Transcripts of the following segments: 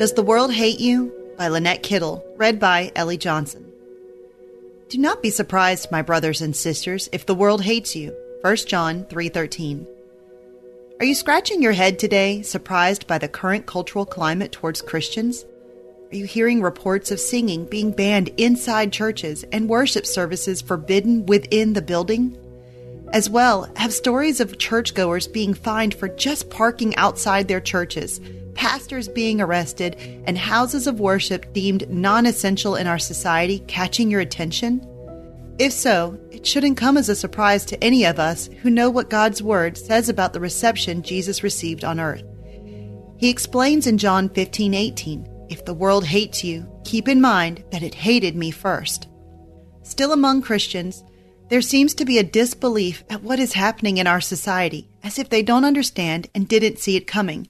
Does the World Hate You? by Lynette Kittle, read by Ellie Johnson. Do not be surprised, my brothers and sisters, if the world hates you. 1 John 3:13. Are you scratching your head today, surprised by the current cultural climate towards Christians? Are you hearing reports of singing being banned inside churches and worship services forbidden within the building? As well, have stories of churchgoers being fined for just parking outside their churches, pastors being arrested, and houses of worship deemed non essential in our society catching your attention? If so, it shouldn't come as a surprise to any of us who know what God's Word says about the reception Jesus received on earth. He explains in John 15 18, If the world hates you, keep in mind that it hated me first. Still among Christians, there seems to be a disbelief at what is happening in our society, as if they don't understand and didn't see it coming.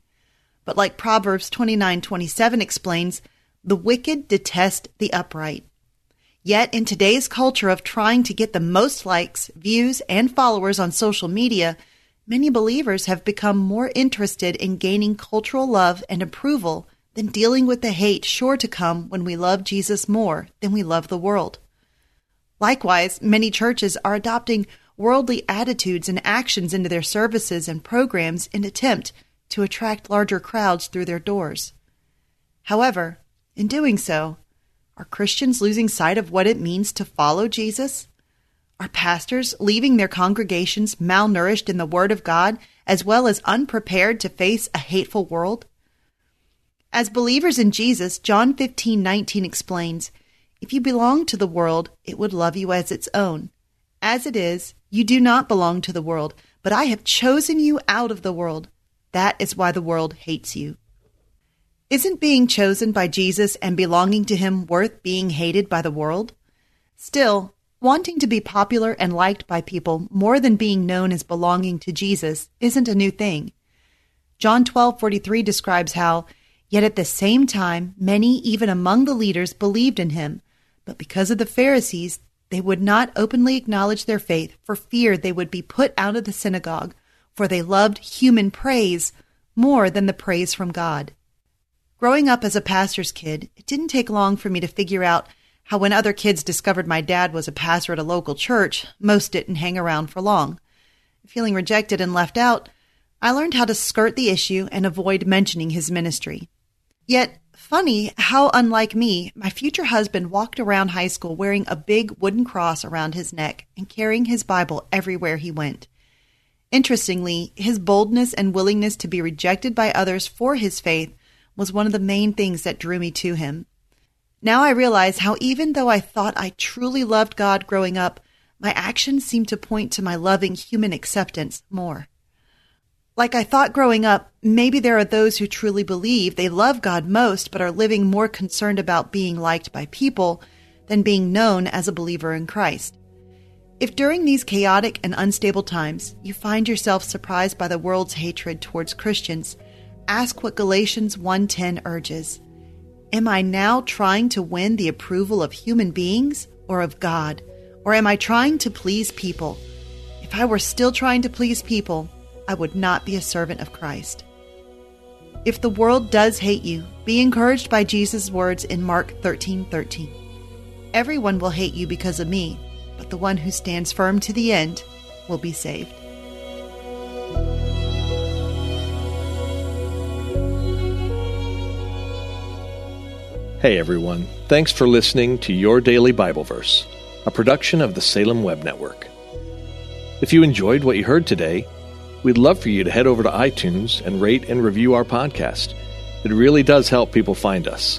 But like Proverbs 29:27 explains, the wicked detest the upright. Yet in today's culture of trying to get the most likes, views, and followers on social media, many believers have become more interested in gaining cultural love and approval than dealing with the hate sure to come when we love Jesus more than we love the world. Likewise, many churches are adopting worldly attitudes and actions into their services and programs in attempt to attract larger crowds through their doors. However, in doing so, are Christians losing sight of what it means to follow Jesus? Are pastors leaving their congregations malnourished in the Word of God as well as unprepared to face a hateful world? As believers in Jesus, John 15:19 explains, if you belong to the world, it would love you as its own. As it is, you do not belong to the world, but I have chosen you out of the world. That is why the world hates you. Isn't being chosen by Jesus and belonging to Him worth being hated by the world? Still, wanting to be popular and liked by people more than being known as belonging to Jesus isn't a new thing. John 12:43 describes how, yet at the same time many even among the leaders believed in him, but because of the Pharisees, they would not openly acknowledge their faith for fear they would be put out of the synagogue, for they loved human praise more than the praise from God. Growing up as a pastor's kid, it didn't take long for me to figure out how when other kids discovered my dad was a pastor at a local church, most didn't hang around for long. Feeling rejected and left out, I learned how to skirt the issue and avoid mentioning his ministry. Yet, Funny how, unlike me, my future husband walked around high school wearing a big wooden cross around his neck and carrying his Bible everywhere he went. Interestingly, his boldness and willingness to be rejected by others for his faith was one of the main things that drew me to him. Now I realize how, even though I thought I truly loved God growing up, my actions seemed to point to my loving human acceptance more. Like I thought growing up, maybe there are those who truly believe they love God most but are living more concerned about being liked by people than being known as a believer in Christ. If during these chaotic and unstable times you find yourself surprised by the world's hatred towards Christians, ask what Galatians 1:10 urges. Am I now trying to win the approval of human beings or of God? Or am I trying to please people? If I were still trying to please people, I would not be a servant of Christ. If the world does hate you, be encouraged by Jesus' words in Mark 13 13. Everyone will hate you because of me, but the one who stands firm to the end will be saved. Hey everyone, thanks for listening to Your Daily Bible Verse, a production of the Salem Web Network. If you enjoyed what you heard today, We'd love for you to head over to iTunes and rate and review our podcast. It really does help people find us.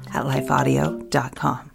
at lifeaudio.com.